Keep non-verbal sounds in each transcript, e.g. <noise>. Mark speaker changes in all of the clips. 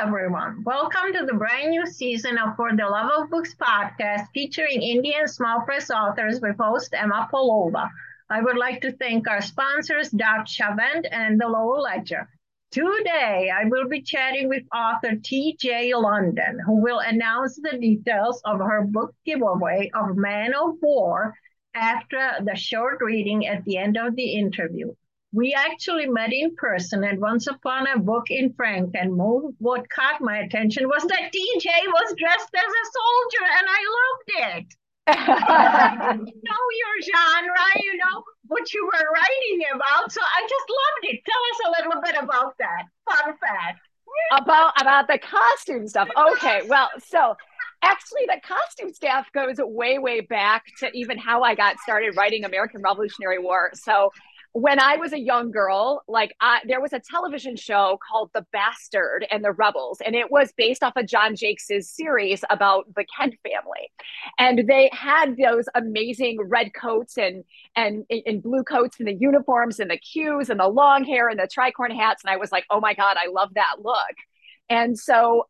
Speaker 1: everyone. Welcome to the brand new season of For the Love of Books podcast featuring Indian small press authors with host Emma Polova. I would like to thank our sponsors, Dot Chavent and the Lowell Ledger. Today, I will be chatting with author T.J. London, who will announce the details of her book giveaway of Man of War after the short reading at the end of the interview. We actually met in person and once upon a book in Frankenmuth. What caught my attention was that TJ was dressed as a soldier and I loved it. <laughs> you know your genre, you know what you were writing about. So I just loved it. Tell us a little bit about that. Fun fact.
Speaker 2: About about the costume stuff. Okay, well, so actually the costume staff goes way way back to even how i got started writing american revolutionary war so when I was a young girl, like I, there was a television show called The Bastard and the Rebels, and it was based off of John Jakes's series about the Kent family. And they had those amazing red coats and and and blue coats and the uniforms and the cues and the long hair and the tricorn hats. And I was like, oh my God, I love that look. And so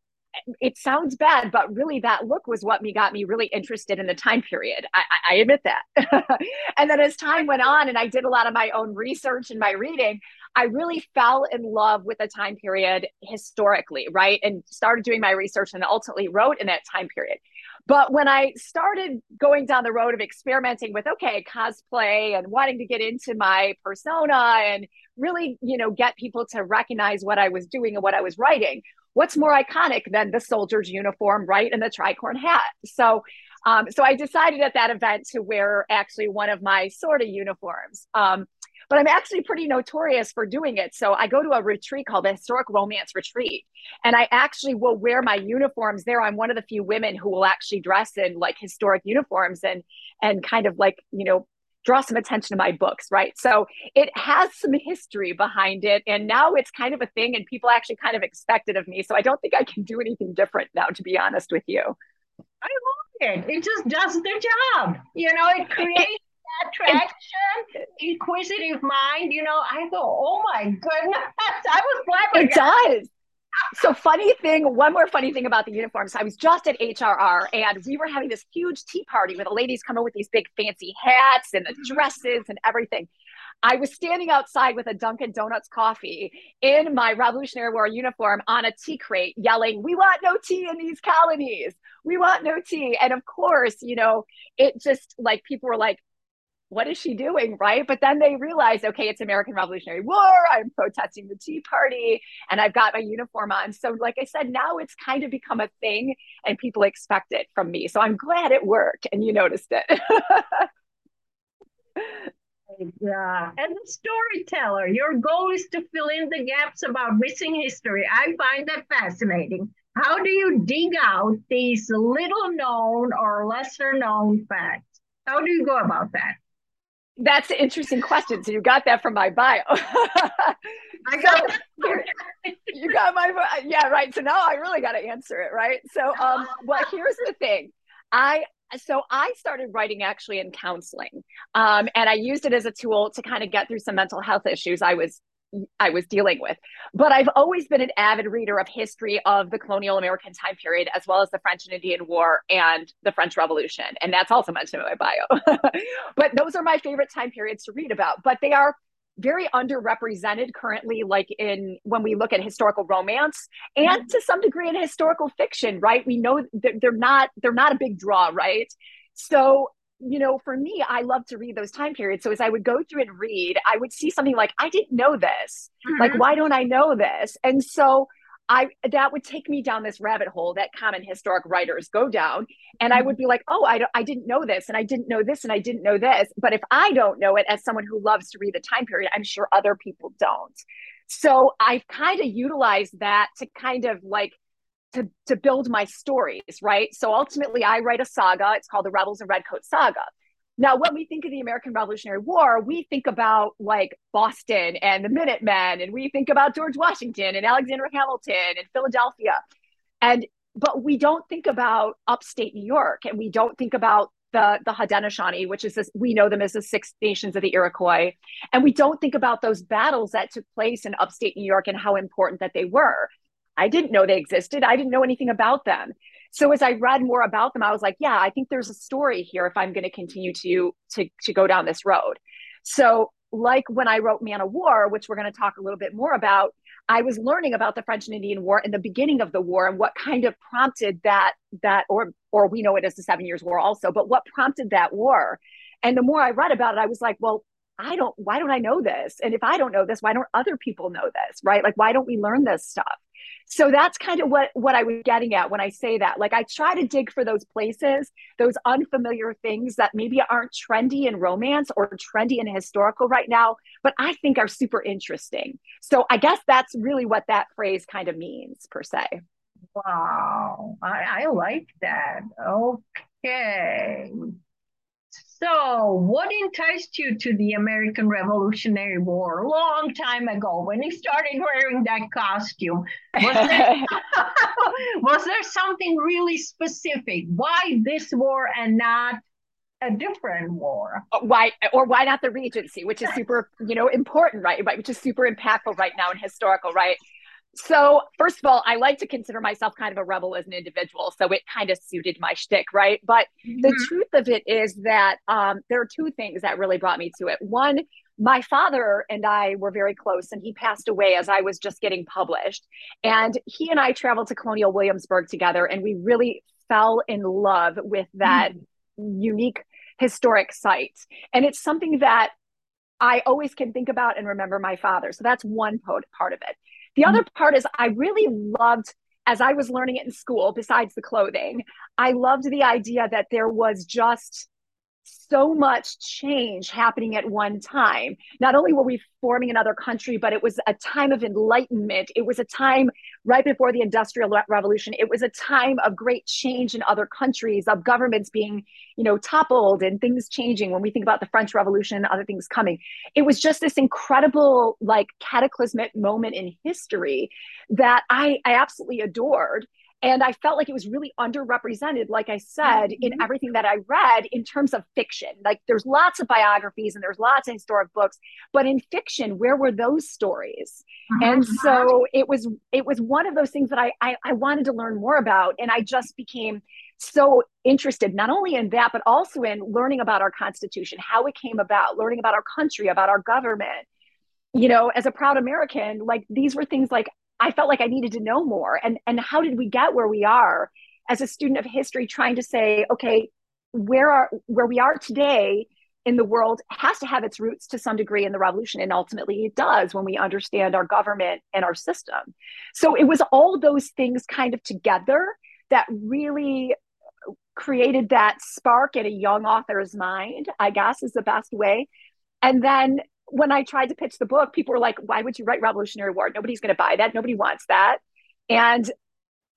Speaker 2: it sounds bad, but really that look was what me got me really interested in the time period. I, I admit that. <laughs> and then as time went on and I did a lot of my own research and my reading, I really fell in love with the time period historically, right? And started doing my research and ultimately wrote in that time period. But when I started going down the road of experimenting with, okay, cosplay and wanting to get into my persona and really, you know, get people to recognize what I was doing and what I was writing, what's more iconic than the soldier's uniform, right? And the tricorn hat. So, um, so I decided at that event to wear actually one of my sort of uniforms. Um, but I'm actually pretty notorious for doing it. So I go to a retreat called the Historic Romance Retreat, and I actually will wear my uniforms there. I'm one of the few women who will actually dress in like historic uniforms and and kind of like you know draw some attention to my books, right? So it has some history behind it. And now it's kind of a thing, and people actually kind of expect it of me. So I don't think I can do anything different now, to be honest with you.
Speaker 1: I love it. It just does the job. You know, it creates <laughs> attraction, inquisitive mind. You know, I go, oh my goodness, <laughs> I was
Speaker 2: flabbergasted. It does so funny thing one more funny thing about the uniforms. I was just at hrr and we were having this huge tea party where the ladies come in with these big fancy hats and the mm-hmm. dresses and everything. I was standing outside with a dunkin donuts coffee in my revolutionary war uniform on a tea crate yelling we want no tea in these colonies. We want no tea. And of course you know it just like people were like what is she doing? Right. But then they realized, okay, it's American Revolutionary War. I'm protesting the Tea Party and I've got my uniform on. So, like I said, now it's kind of become a thing and people expect it from me. So I'm glad it worked and you noticed it. <laughs>
Speaker 1: yeah. As a storyteller, your goal is to fill in the gaps about missing history. I find that fascinating. How do you dig out these little known or lesser known facts? How do you go about that?
Speaker 2: That's an interesting question. So you got that from my bio. <laughs> I got so, you got my yeah right. So now I really got to answer it right. So um, <laughs> well here's the thing. I so I started writing actually in counseling, um, and I used it as a tool to kind of get through some mental health issues I was I was dealing with. But I've always been an avid reader of history of the colonial American time period, as well as the French and Indian War and the French Revolution. And that's also mentioned in my bio. <laughs> but those are my favorite time periods to read about. But they are very underrepresented currently, like in when we look at historical romance and to some degree in historical fiction, right? We know they're not they're not a big draw, right? So you know, for me, I love to read those time periods. So as I would go through and read, I would see something like, I didn't know this. Mm-hmm. Like, why don't I know this? And so I that would take me down this rabbit hole that common historic writers go down. And I would be like, oh, I, I didn't know this, and I didn't know this, and I didn't know this. But if I don't know it as someone who loves to read the time period, I'm sure other people don't. So I've kind of utilized that to kind of like to, to build my stories, right? So ultimately, I write a saga. It's called the Rebels and Redcoat Saga. Now, when we think of the American Revolutionary War, we think about like Boston and the Minutemen, and we think about George Washington and Alexander Hamilton and Philadelphia. And but we don't think about upstate New York, and we don't think about the the Haudenosaunee, which is this, we know them as the Six Nations of the Iroquois, and we don't think about those battles that took place in upstate New York and how important that they were. I didn't know they existed. I didn't know anything about them. So as I read more about them, I was like, yeah, I think there's a story here if I'm going to continue to to go down this road. So like when I wrote Man of War, which we're going to talk a little bit more about, I was learning about the French and Indian War and the beginning of the war and what kind of prompted that that or or we know it as the Seven Years War also, but what prompted that war. And the more I read about it, I was like, well, I don't why don't I know this? And if I don't know this, why don't other people know this? Right? Like why don't we learn this stuff? So that's kind of what what i was getting at when i say that. Like i try to dig for those places those unfamiliar things that maybe aren't trendy in romance or trendy in historical right now but i think are super interesting. So i guess that's really what that phrase kind of means per se.
Speaker 1: Wow. I, I like that. Okay so, what enticed you to the American Revolutionary War a long time ago when you started wearing that costume? Was <laughs> there, <laughs> was there something really specific? Why this war and not a different war?
Speaker 2: Uh, why or why not the Regency, which is super, you know, important, right? Which is super impactful right now and historical, right? So, first of all, I like to consider myself kind of a rebel as an individual. So it kind of suited my shtick, right? But mm-hmm. the truth of it is that um, there are two things that really brought me to it. One, my father and I were very close, and he passed away as I was just getting published. And he and I traveled to Colonial Williamsburg together, and we really fell in love with that mm-hmm. unique historic site. And it's something that I always can think about and remember my father. So that's one part of it. The other mm. part is I really loved as I was learning it in school, besides the clothing, I loved the idea that there was just so much change happening at one time. Not only were we forming another country, but it was a time of enlightenment. It was a time right before the Industrial Revolution. It was a time of great change in other countries, of governments being, you know, toppled and things changing. When we think about the French Revolution and other things coming, it was just this incredible, like, cataclysmic moment in history that I, I absolutely adored and i felt like it was really underrepresented like i said mm-hmm. in everything that i read in terms of fiction like there's lots of biographies and there's lots of historic books but in fiction where were those stories mm-hmm. and so it was it was one of those things that I, I i wanted to learn more about and i just became so interested not only in that but also in learning about our constitution how it came about learning about our country about our government you know as a proud american like these were things like I felt like I needed to know more. And and how did we get where we are as a student of history trying to say, okay, where are where we are today in the world has to have its roots to some degree in the revolution and ultimately it does when we understand our government and our system. So it was all those things kind of together that really created that spark in a young author's mind, I guess is the best way. And then when I tried to pitch the book, people were like, why would you write Revolutionary War? Nobody's going to buy that. Nobody wants that. And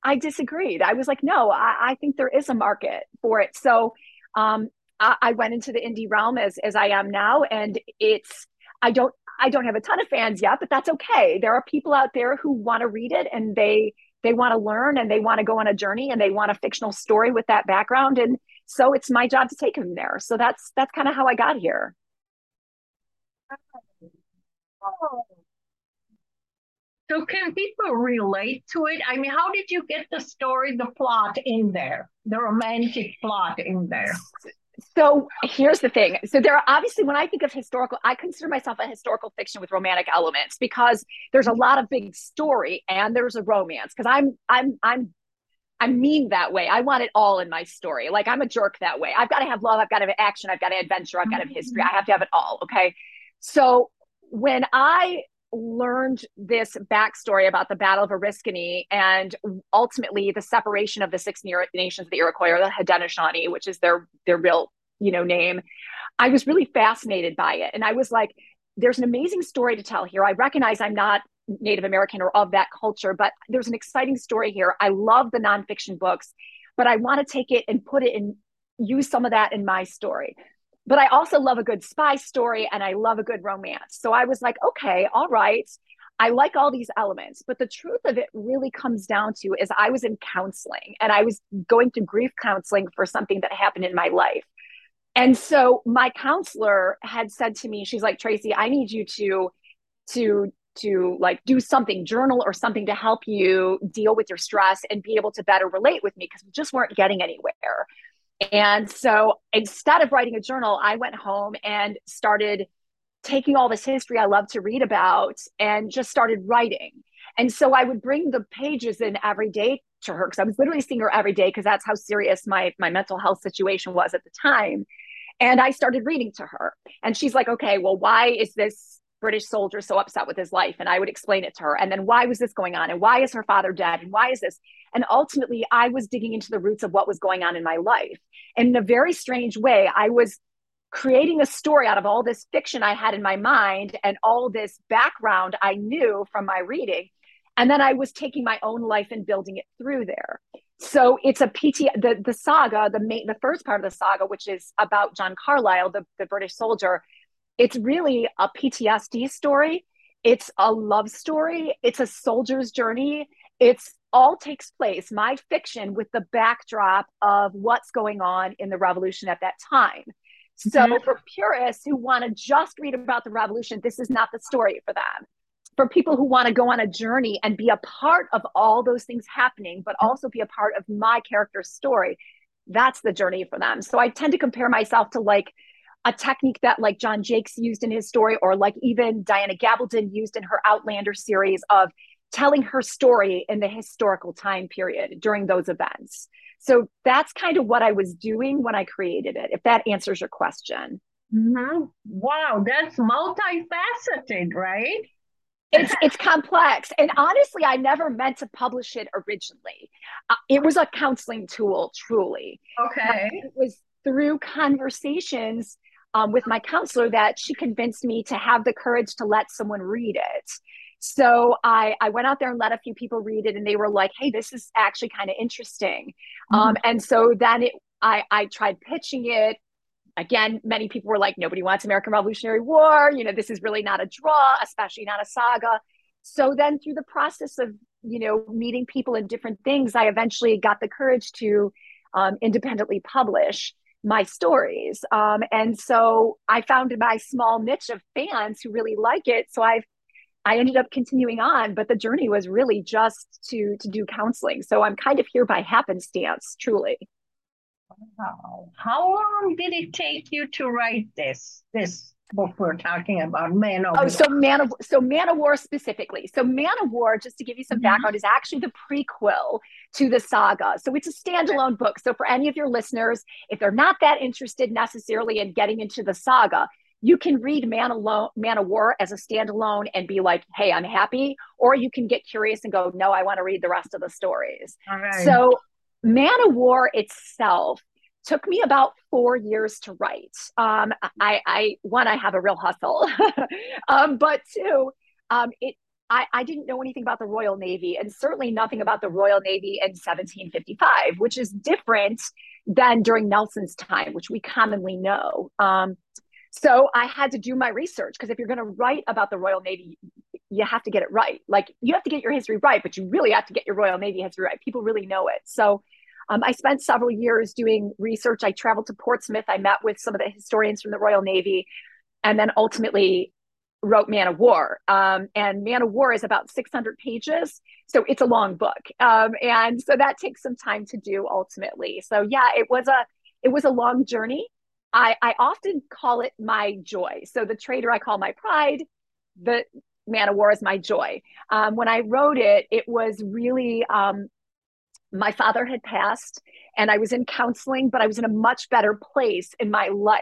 Speaker 2: I disagreed. I was like, no, I, I think there is a market for it. So um, I, I, went into the indie realm as, as I am now. And it's, I don't, I don't have a ton of fans yet, but that's okay. There are people out there who want to read it and they, they want to learn and they want to go on a journey and they want a fictional story with that background. And so it's my job to take them there. So that's, that's kind of how I got here.
Speaker 1: So can people relate to it? I mean, how did you get the story, the plot in there, the romantic plot in there?
Speaker 2: So here's the thing. So there are obviously when I think of historical, I consider myself a historical fiction with romantic elements because there's a lot of big story and there's a romance. Because I'm I'm I'm I mean that way. I want it all in my story. Like I'm a jerk that way. I've got to have love. I've got to have action. I've got to have adventure. I've got to have history. I have to have it all. Okay. So when I learned this backstory about the Battle of Oriskany and ultimately the separation of the six nations of the Iroquois or the Haudenosaunee, which is their their real you know name, I was really fascinated by it, and I was like, "There's an amazing story to tell here." I recognize I'm not Native American or of that culture, but there's an exciting story here. I love the nonfiction books, but I want to take it and put it in, use some of that in my story but I also love a good spy story and I love a good romance. So I was like, okay, all right. I like all these elements, but the truth of it really comes down to is I was in counseling and I was going to grief counseling for something that happened in my life. And so my counselor had said to me, she's like, Tracy, I need you to to to like do something journal or something to help you deal with your stress and be able to better relate with me because we just weren't getting anywhere and so instead of writing a journal i went home and started taking all this history i love to read about and just started writing. And so i would bring the pages in every day to her because i was literally seeing her every day because that's how serious my my mental health situation was at the time. And i started reading to her. And she's like okay well why is this British soldier so upset with his life. And I would explain it to her. And then why was this going on? And why is her father dead? And why is this? And ultimately, I was digging into the roots of what was going on in my life. And in a very strange way, I was creating a story out of all this fiction I had in my mind and all this background I knew from my reading. And then I was taking my own life and building it through there. So it's a PT the the saga, the main the first part of the saga, which is about John Carlisle, the, the British soldier, it's really a PTSD story. It's a love story. It's a soldier's journey. It's all takes place, my fiction, with the backdrop of what's going on in the revolution at that time. So, mm-hmm. for purists who want to just read about the revolution, this is not the story for them. For people who want to go on a journey and be a part of all those things happening, but also be a part of my character's story, that's the journey for them. So, I tend to compare myself to like a technique that like John Jakes used in his story, or like even Diana Gabaldon used in her Outlander series of telling her story in the historical time period during those events. So that's kind of what I was doing when I created it, if that answers your question.
Speaker 1: Mm-hmm. Wow, that's multifaceted, right?
Speaker 2: It's it's complex, and honestly, I never meant to publish it originally. Uh, it was a counseling tool, truly.
Speaker 1: Okay.
Speaker 2: It was through conversations um, with my counselor that she convinced me to have the courage to let someone read it. So I, I went out there and let a few people read it, and they were like, "Hey, this is actually kind of interesting." Mm-hmm. Um, and so then it, I, I tried pitching it. Again, many people were like, "Nobody wants American Revolutionary War." You know, this is really not a draw, especially not a saga. So then, through the process of you know meeting people in different things, I eventually got the courage to um, independently publish my stories. Um, and so I found my small niche of fans who really like it. So I've I ended up continuing on, but the journey was really just to to do counseling. So I'm kind of here by happenstance, truly.
Speaker 1: Wow. How long did it take you to write this this book we're talking about, Man of
Speaker 2: oh, War? so Man of so Man of War specifically. So Man of War, just to give you some mm-hmm. background, is actually the prequel to the saga. So it's a standalone book. So for any of your listeners, if they're not that interested necessarily in getting into the saga, you can read Man, Alone, Man of War as a standalone and be like, hey, I'm happy. Or you can get curious and go, no, I want to read the rest of the stories. So Man of War itself took me about four years to write. Um, I, I, one, I have a real hustle, <laughs> um, but two, um, it I, I, didn't know anything about the Royal Navy and certainly nothing about the Royal Navy in 1755, which is different than during Nelson's time, which we commonly know. Um, so I had to do my research because if you're going to write about the Royal Navy, you have to get it right. Like you have to get your history right, but you really have to get your Royal Navy history right. People really know it. So um, I spent several years doing research. I traveled to Portsmouth. I met with some of the historians from the Royal Navy. And then ultimately wrote Man of War. Um, and Man of War is about 600 pages. So it's a long book. Um, and so that takes some time to do ultimately. So yeah, it was a, it was a long journey. I, I often call it my joy. So the Traitor I call my pride, the Man of War is my joy. Um, when I wrote it, it was really, um, my father had passed and I was in counseling, but I was in a much better place in my life.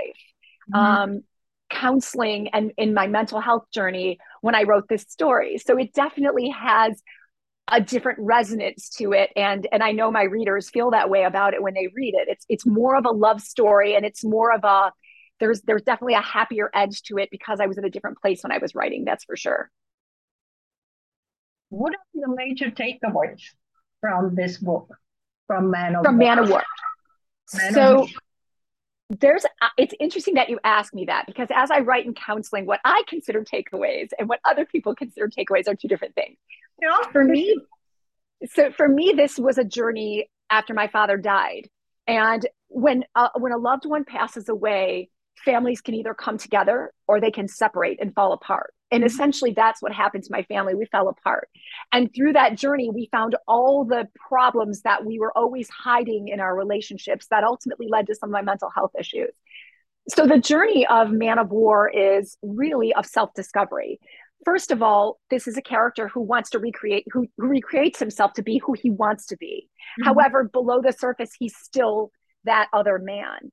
Speaker 2: Mm-hmm. Um, counseling and in my mental health journey when I wrote this story. So it definitely has a different resonance to it and and I know my readers feel that way about it when they read it. It's it's more of a love story and it's more of a there's there's definitely a happier edge to it because I was in a different place when I was writing, that's for sure.
Speaker 1: What are the major takeaways from this book from Man of
Speaker 2: From Man of War? Man so of there's it's interesting that you ask me that because as I write in counseling, what I consider takeaways and what other people consider takeaways are two different things. Yeah. For me, so for me, this was a journey after my father died, and when uh, when a loved one passes away, families can either come together or they can separate and fall apart. And essentially that's what happened to my family. We fell apart. And through that journey we found all the problems that we were always hiding in our relationships that ultimately led to some of my mental health issues. So the journey of man of war is really of self-discovery. First of all this is a character who wants to recreate who, who recreates himself to be who he wants to be. Mm-hmm. however below the surface he's still that other man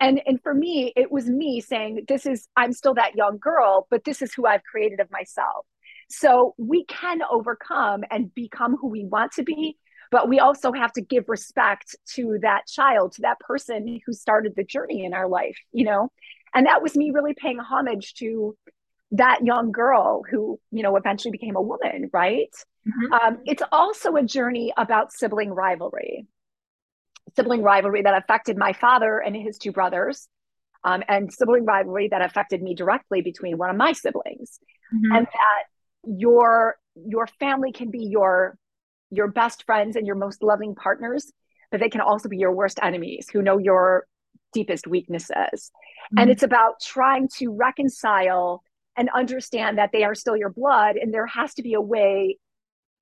Speaker 2: and and for me it was me saying this is i'm still that young girl but this is who i've created of myself. So we can overcome and become who we want to be but we also have to give respect to that child to that person who started the journey in our life you know? And that was me really paying homage to that young girl who you know eventually became a woman right? Mm-hmm. um, it's also a journey about sibling rivalry sibling rivalry that affected my father and his two brothers, um, and sibling rivalry that affected me directly between one of my siblings, mm-hmm. and that your your family can be your your best friends and your most loving partners, but they can also be your worst enemies who know your deepest weaknesses. Mm-hmm. And it's about trying to reconcile and understand that they are still your blood, and there has to be a way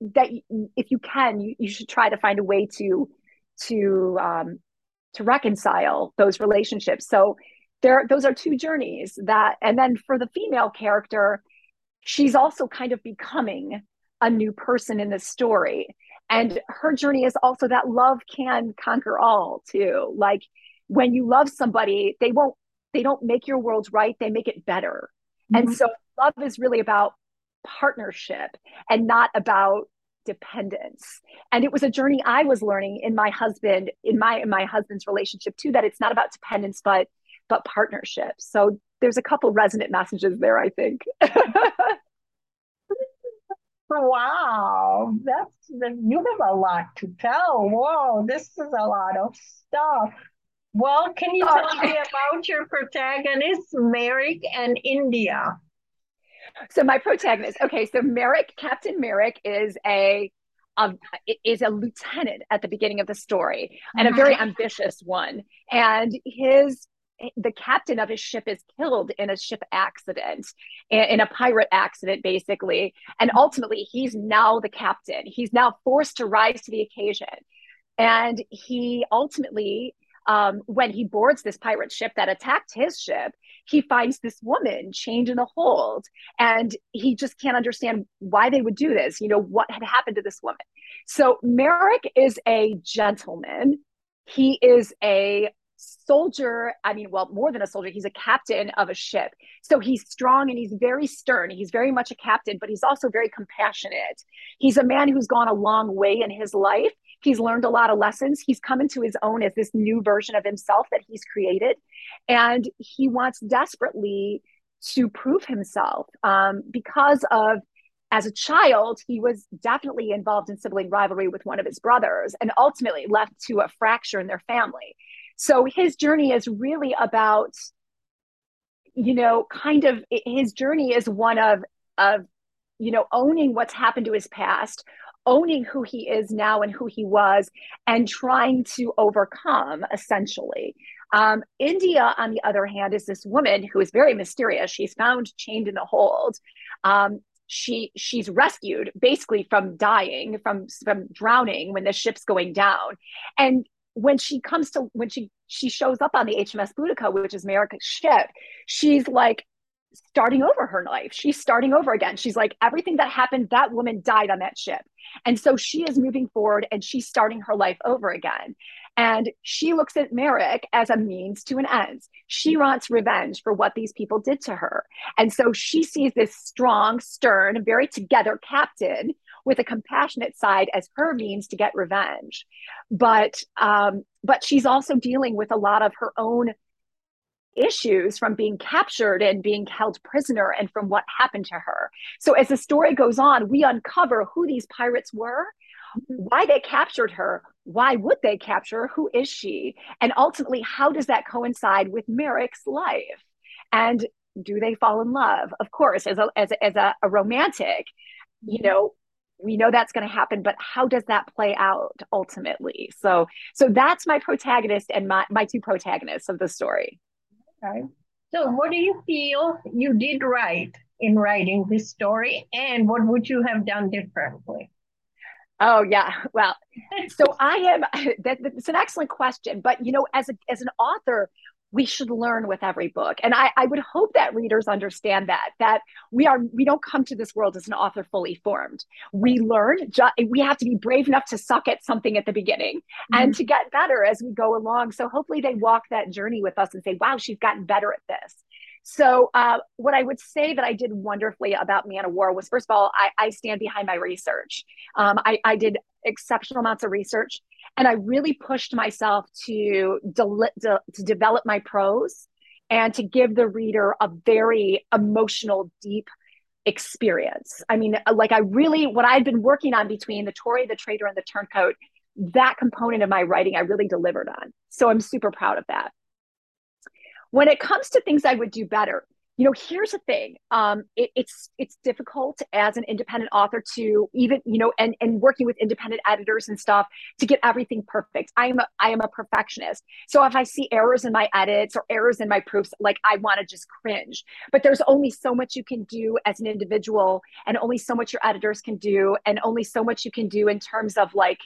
Speaker 2: that if you can, you, you should try to find a way to to um, to reconcile those relationships. So there, those are two journeys that, and then for the female character, she's also kind of becoming a new person in the story. And her journey is also that love can conquer all too. Like when you love somebody, they won't, they don't make your world right, they make it better. Mm-hmm. And so love is really about partnership and not about dependence. And it was a journey i was learning in my husband in my in my husband's relationship too that it's not about dependence but but partnership. So there's a couple resonant messages there i think. <laughs>
Speaker 1: Wow. That's you have a lot to tell. Whoa this is a lot of stuff. Well can you tell me <laughs> about your protagonists merrick and india
Speaker 2: so my protagonist, okay, so Merrick, Captain Merrick is a um, is a lieutenant at the beginning of the story and a very mm-hmm. ambitious one. And his the captain of his ship is killed in a ship accident, in a pirate accident, basically. And ultimately, he's now the captain. He's now forced to rise to the occasion. And he ultimately um, when he boards this pirate ship that attacked his ship, he finds this woman chained in the hold and he just can't understand why they would do this. You know, what had happened to this woman. So Merrick is a gentleman. He is a soldier. I mean, well, more than a soldier, he's a captain of a ship. So he's strong and he's very stern. He's very much a captain, but he's also very compassionate. He's a man who's gone a long way in his life He's learned a lot of lessons. He's come into his own as this new version of himself that he's created. And he wants desperately to prove himself um, because of as a child, he was definitely involved in sibling rivalry with one of his brothers and ultimately left to a fracture in their family. So his journey is really about, you know, kind of his journey is one of, of, you know, owning what's happened to his past, owning who he is now and who he was and trying to overcome essentially. Um, india on the other hand is this woman who is very mysterious. She's found chained in a hold. Um, she she's rescued basically from dying from from drowning when the ship's going down. And when she comes to when she she shows up on the hms boudica which is Merrick's ship she's like starting over her life. She's starting over again. She's like, everything that happened, that woman died on that ship. And so she is moving forward and she's starting her life over again. And she looks at Merrick as a means to an end. She wants revenge for what these people did to her. And so she sees this strong, stern, very together captain with a compassionate side as her means to get revenge. But um, but she's also dealing with a lot of her own issues from being captured and being held prisoner and from what happened to her. So as the story goes on, we uncover who these pirates were, mm-hmm. why they captured her, why would they capture her, who is she, and ultimately how does that coincide with Merrick's life? And do they fall in love? Of course, as a as a, as a, a romantic, you mm-hmm. know, we know that's going to happen but how does that play out ultimately so so that's my protagonist and my my two protagonists of the story
Speaker 1: Okay. So what do you feel you did right in writing this story, and what would you have done differently?
Speaker 2: Oh yeah, well, so I am. <laughs> That, that's an excellent question, but you know, as a as an author, we should learn with every book and I, I would hope that readers understand that that we are we don't come to this world as an author fully formed we learn we have to be brave enough to suck at something at the beginning mm-hmm. and to get better as we go along so hopefully they walk that journey with us and say wow she's gotten better at this so uh, what I would say that I did wonderfully about Man of War was, first of all, I, I stand behind my research. Um, I, I, did exceptional amounts of research. And I really pushed myself to, de- to develop my prose and to give the reader a very emotional, deep experience. I mean, uh, like I really, what I'd been working on between the Tory, the Traitor, and the Turncoat, that component of my writing I really delivered on. So I'm super proud of that. When it comes to things I would do better, you know here's the thing um, it, it's it's difficult as an independent author to even you know and and working with independent editors and stuff to get everything perfect. I am a, i am a perfectionist. So if i see errors in my edits or errors in my proofs like i want to just cringe. But there's only so much you can do as an individual and only so much your editors can do and only so much you can do in terms of like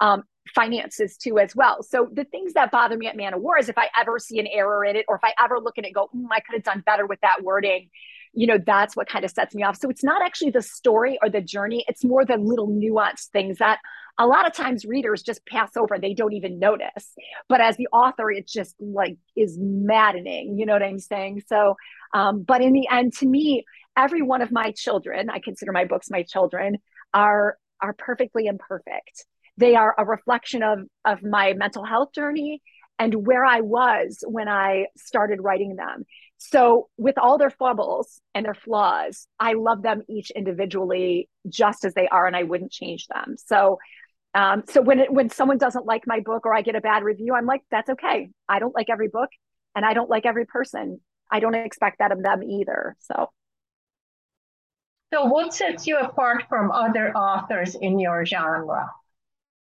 Speaker 2: um, finances too as well. So the things that bother me at Man of War is if I ever see an error in it, or if I ever look at it, go, mm, I could have done better with that wording. You know, that's what kind of sets me off. So it's not actually the story or the journey; it's more the little nuanced things that a lot of times readers just pass over; they don't even notice. But as the author, it just like is maddening. You know what I'm saying? So, um, but in the end, to me, every one of my children, I consider my books my children, are are perfectly imperfect they are a reflection of of my mental health journey and where I was when I started writing them. So, with all their foibles and their flaws, I love them each individually just as they are, and I wouldn't change them. So, um, so when it, when someone doesn't like my book or I get a bad review, I'm like, that's okay. I don't like every book, and I don't like every person. I don't expect that of them either. So,
Speaker 1: so what sets you apart from other authors in your genre?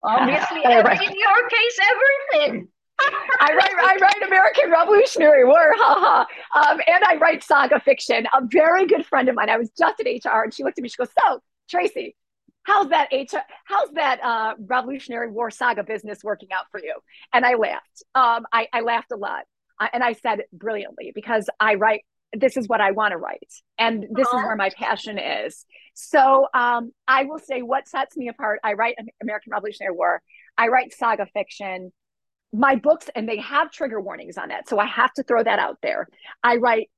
Speaker 1: Obviously, <laughs> in your case, everything. <laughs>
Speaker 2: I write, I write American Revolutionary War, haha, um, and I write saga fiction. A very good friend of mine. I was just at HR, and she looked at me. She goes, "So, Tracy, how's that HR? How's that uh, Revolutionary War saga business working out for you?" And I laughed. Um, I, I laughed a lot, uh, and I said, "Brilliantly," because I write this is what I want to write. And this is where my passion is. So um, I will say what sets me apart. I write American Revolutionary War. I write saga fiction. My books, and they have trigger warnings on it. So I have to throw that out there. I write,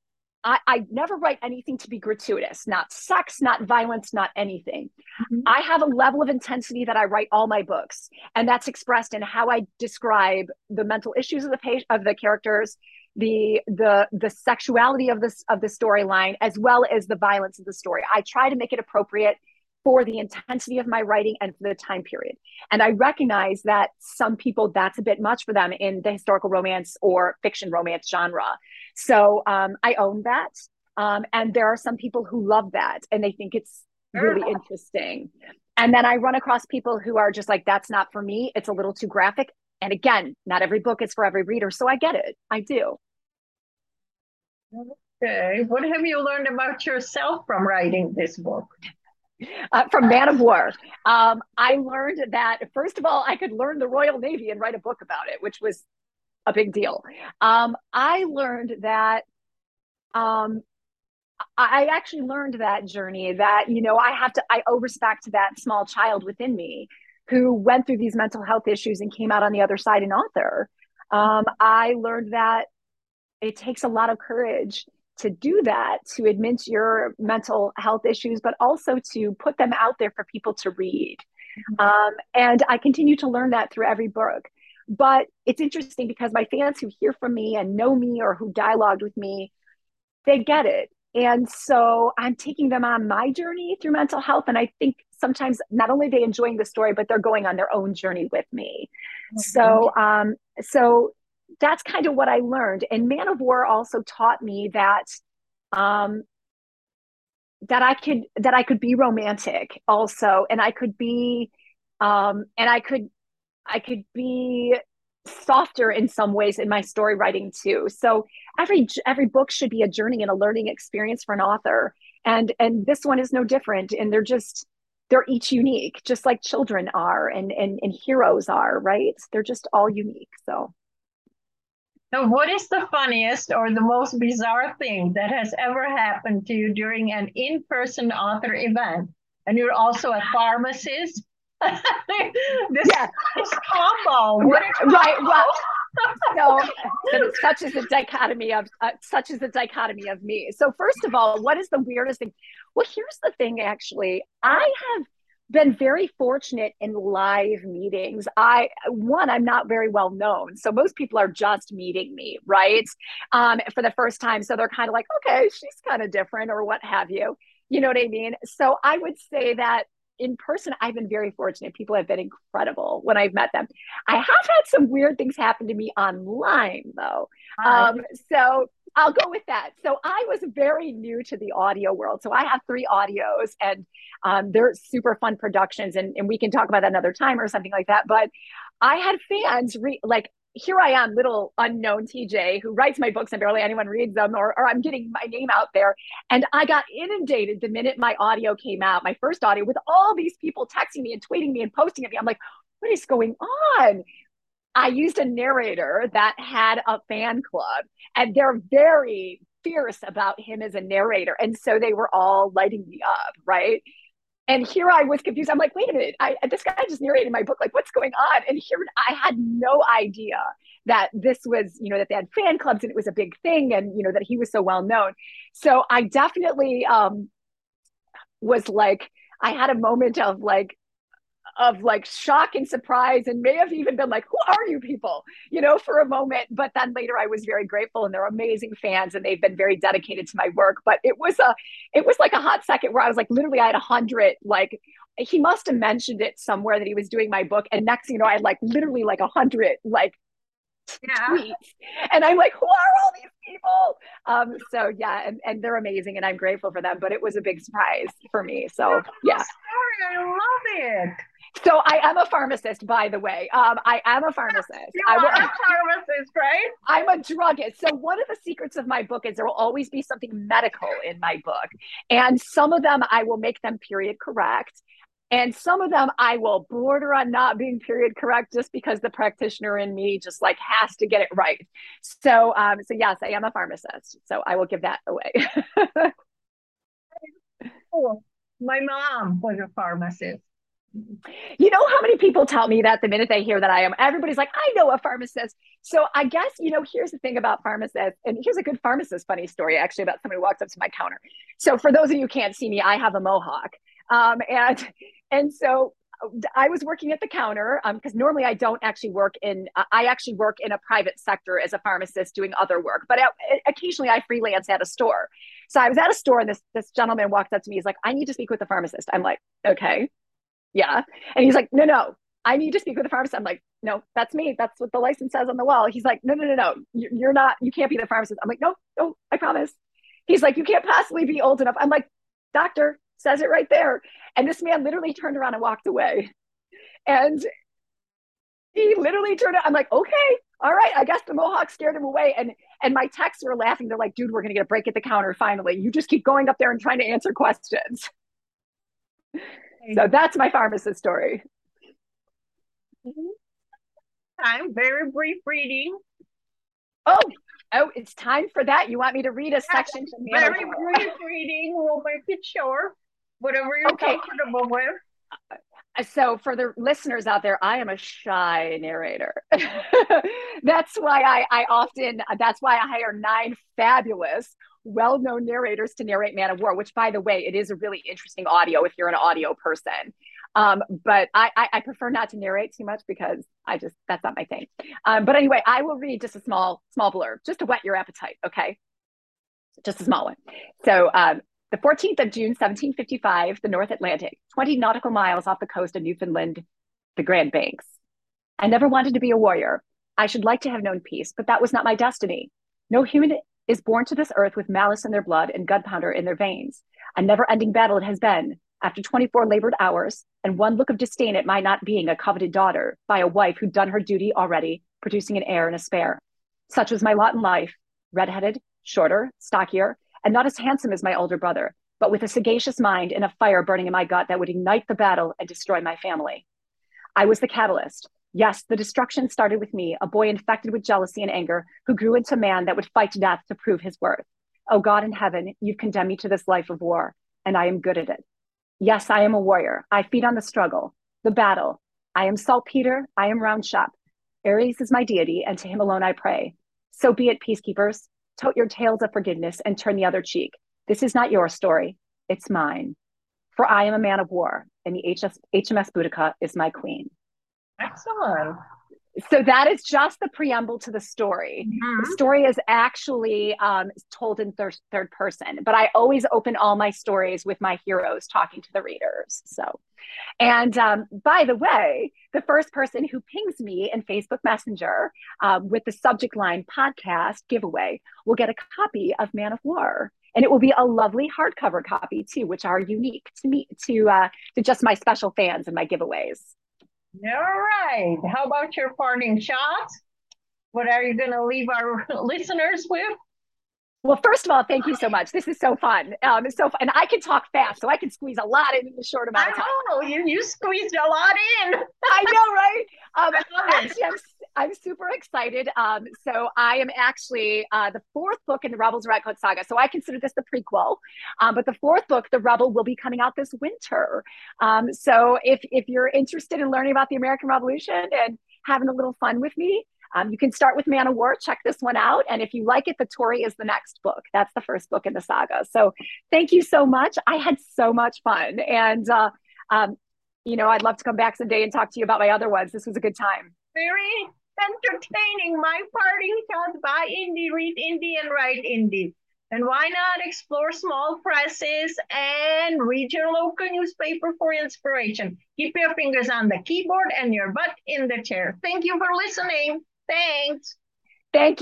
Speaker 2: I, I never write anything to be gratuitous, not sex, not violence, not anything. Mm-hmm. I have a level of intensity that I write all my books. And that's expressed in how I describe the mental issues of the page of the characters, the the the sexuality of this of the storyline as well as the violence of the story. I try to make it appropriate for the intensity of my writing and for the time period. And i recognize that some people that's a bit much for them in the historical romance or fiction romance genre. So um, i own that. Um, and there are some people who love that and they think it's really interesting. And then i run across people who are just like that's not for me. It's a little too graphic and again, not every book is for every reader. So I get it. I do.
Speaker 1: Okay. What have you learned about yourself from writing this book?
Speaker 2: Uh, from Man of War. Um, I learned that, first of all, I could learn the Royal Navy and write a book about it, which was a big deal. Um, I learned that um, I actually learned that journey that, you know, I have to, I owe respect to that small child within me who went through these mental health issues and came out on the other side an author. Um, I learned that it takes a lot of courage to do that, to admit your mental health issues, but also to put them out there for people to read. Mm-hmm. Um, and I continue to learn that through every book. But it's interesting because my fans who hear from me and know me or who dialogued with me, they get it. And so I'm taking them on my journey through mental health. And I think sometimes not only they enjoying the story, but they're going on their own journey with me. Mm-hmm. So, um, so that's kind of what I learned. And Man of War also taught me that, um, that I could that I could be romantic also, and I could be, um, and I could I could be softer in some ways in my story writing too. So every every book should be a journey and a learning experience for an author. and and this one is no different and they're just they're each unique just like children are and and, and heroes are right? They're just all unique so.
Speaker 1: So what is the funniest or the most bizarre thing that has ever happened to you during an in-person author event? And you're also a pharmacist? <laughs> This yeah. combo.
Speaker 2: What right well so, such is the dichotomy of uh, such is the dichotomy of me. So first of all, what is the weirdest thing? Well, here's the thing. Actually, I have been very fortunate in live meetings. I one, I'm not very well known, so most people are just meeting me, right, um, for the first time. So they're kind of like, okay, she's kind of different, or what have you. You know what I mean? So I would say that in person, I've been very fortunate. People have been incredible when I've met them. I have had some weird things happen to me online, though. Um, so I'll go with that. So I was very new to the audio world. So I have three audios, and um, they're super fun productions, and, and we can talk about that another time or something like that. But I had fans re- like here I am, little unknown TJ, who writes my books and barely anyone reads them, or, or I'm getting my name out there. And I got inundated the minute my audio came out, my first audio, with all these people texting me and tweeting me and posting at me. I'm like, what is going on? I used a narrator that had a fan club, and they're very fierce about him as a narrator. And so they were all lighting me up, right? And here I was confused. I'm like, wait a minute, I, this guy just narrated my book. Like, what's going on? And here I had no idea that this was, you know, that they had fan clubs and it was a big thing and, you know, that he was so well known. So I definitely um, was like, I had a moment of like, of like shock and surprise and may have even been like who are you people you know for a moment but then later i was very grateful and they're amazing fans and they've been very dedicated to my work but it was a it was like a hot second where i was like literally i had a hundred like he must have mentioned it somewhere that he was doing my book and next you know i had like literally like a hundred like yeah. tweets and i'm like who are all these people um so yeah and, and they're amazing and i'm grateful for them but it was a big surprise for me so yeah
Speaker 1: story. i love it
Speaker 2: so I am a pharmacist, by the way. Um, I am a pharmacist.
Speaker 1: You are a pharmacist, right?
Speaker 2: I'm a druggist. So one of the secrets of my book is there will always be something medical in my book, and some of them I will make them period correct, and some of them I will border on not being period correct just because the practitioner in me just like has to get it right. So, um, so yes, I am a pharmacist. So I will give that away. <laughs>
Speaker 1: cool. My mom was a pharmacist.
Speaker 2: You know how many people tell me that the minute they hear that I am, everybody's like, I know a pharmacist. So I guess, you know, here's the thing about pharmacists, and here's a good pharmacist funny story actually about somebody who walks up to my counter. So for those of you who can't see me, I have a mohawk. Um, and and so I was working at the counter because um, normally I don't actually work in. Uh, I actually work in a private sector as a pharmacist doing other work, but occasionally I freelance at a store. So I was at a store, and this this gentleman walks up to me. He's like, "I need to speak with the pharmacist." I'm like, "Okay." Yeah. And he's like, no, no, I need to speak with the pharmacist. I'm like, no, that's me. That's what the license says on the wall. He's like, no, no, no, no, you're not, you can't be the pharmacist. I'm like, no, no, I promise. He's like, you can't possibly be old enough. I'm like, doctor says it right there. And this man literally turned around and walked away. And he literally turned out, I'm like, okay, all right. I guess the Mohawk scared him away. And and my texts were laughing. They're like, dude, we're gonna get a break at the counter finally. You just keep going up there and trying to answer questions. So that's my pharmacist story.
Speaker 1: I'm very brief reading.
Speaker 2: Oh, oh, it's time for that. You want me to read a section to
Speaker 1: me? Very brief reading. We'll make it short. Whatever you're okay. comfortable with.
Speaker 2: Uh, so for the listeners out there, I am a shy narrator. <laughs> that's why I, I often that's why I hire nine fabulous well-known narrators to narrate Man of War, which by the way, it is a really interesting audio if you're an audio person. Um, but I, I, I, prefer not to narrate too much because I just that's not my thing. Um, but anyway, I will read just a small small blurb just to whet your appetite. Okay, just a small one. So um, the 14th of June, 1755, the North Atlantic, 20 nautical miles off the coast of Newfoundland, the Grand Banks. I never wanted to be a warrior. I should like to have known peace, but that was not my destiny. No human is born to this earth with malice in their blood and gunpowder in their veins. A never ending battle it has been. After 24 labored hours and one look of disdain at my not being a coveted daughter by a wife who'd done her duty already, producing an heir and a spare. Such was my lot in life redheaded, shorter, stockier, and not as handsome as my older brother, but with a sagacious mind and a fire burning in my gut that would ignite the battle and destroy my family. I was the catalyst. Yes, the destruction started with me, a boy infected with jealousy and anger who grew into a man that would fight to death to prove his worth. Oh God in heaven, you've condemned me to this life of war, and I am good at it. Yes, I am a warrior. I feed on the struggle, the battle. I am saltpeter. I am round shot. Ares is my deity, and to him alone I pray. So be it, peacekeepers. Tote your tales of forgiveness and turn the other cheek. This is not your story, it's mine. For I am a man of war, and the HS, HMS Boudica is my queen.
Speaker 1: Excellent
Speaker 2: so that is just the preamble to the story. Mm-hmm. The story is actually um, told in thir- third person, but I always open all my stories with my heroes talking to the readers. So, and um, by the way, the first person who pings me in Facebook Messenger um, with the subject line podcast giveaway will get a copy of Man of War. And it will be a lovely hardcover copy too, which are unique to me, to uh, to just my special fans and my giveaways.
Speaker 1: All right. How about your parting shots? What are you going to leave our <laughs> listeners with?
Speaker 2: Well, first of all, thank you so much. This is so fun. Um, it's so fun. And I can talk fast, so I can squeeze a lot in a short amount of time.
Speaker 1: I know you you squeezed a lot in.
Speaker 2: I know, right? Um, <laughs> actually, I'm, I'm super excited. Um, so I am actually uh, the fourth book in the Rebels Redcoat saga. So I consider this the prequel. Um, but the fourth book, The Rebel, will be coming out this winter. Um, so if if you're interested in learning about the American Revolution and having a little fun with me, um, you can start with Man of War, check this one out. And if you like it, The Tory is the next book. That's the first book in the saga. So thank you so much. I had so much fun. And, uh, um, you know, I'd love to come back someday and talk to you about my other ones. This was a good time.
Speaker 1: Very entertaining. My parting thoughts buy Indie, read Indie, and write Indie. And why not explore small presses and read your local newspaper for inspiration? Keep your fingers on the keyboard and your butt in the chair. Thank you for listening. Thanks.
Speaker 2: Thank you.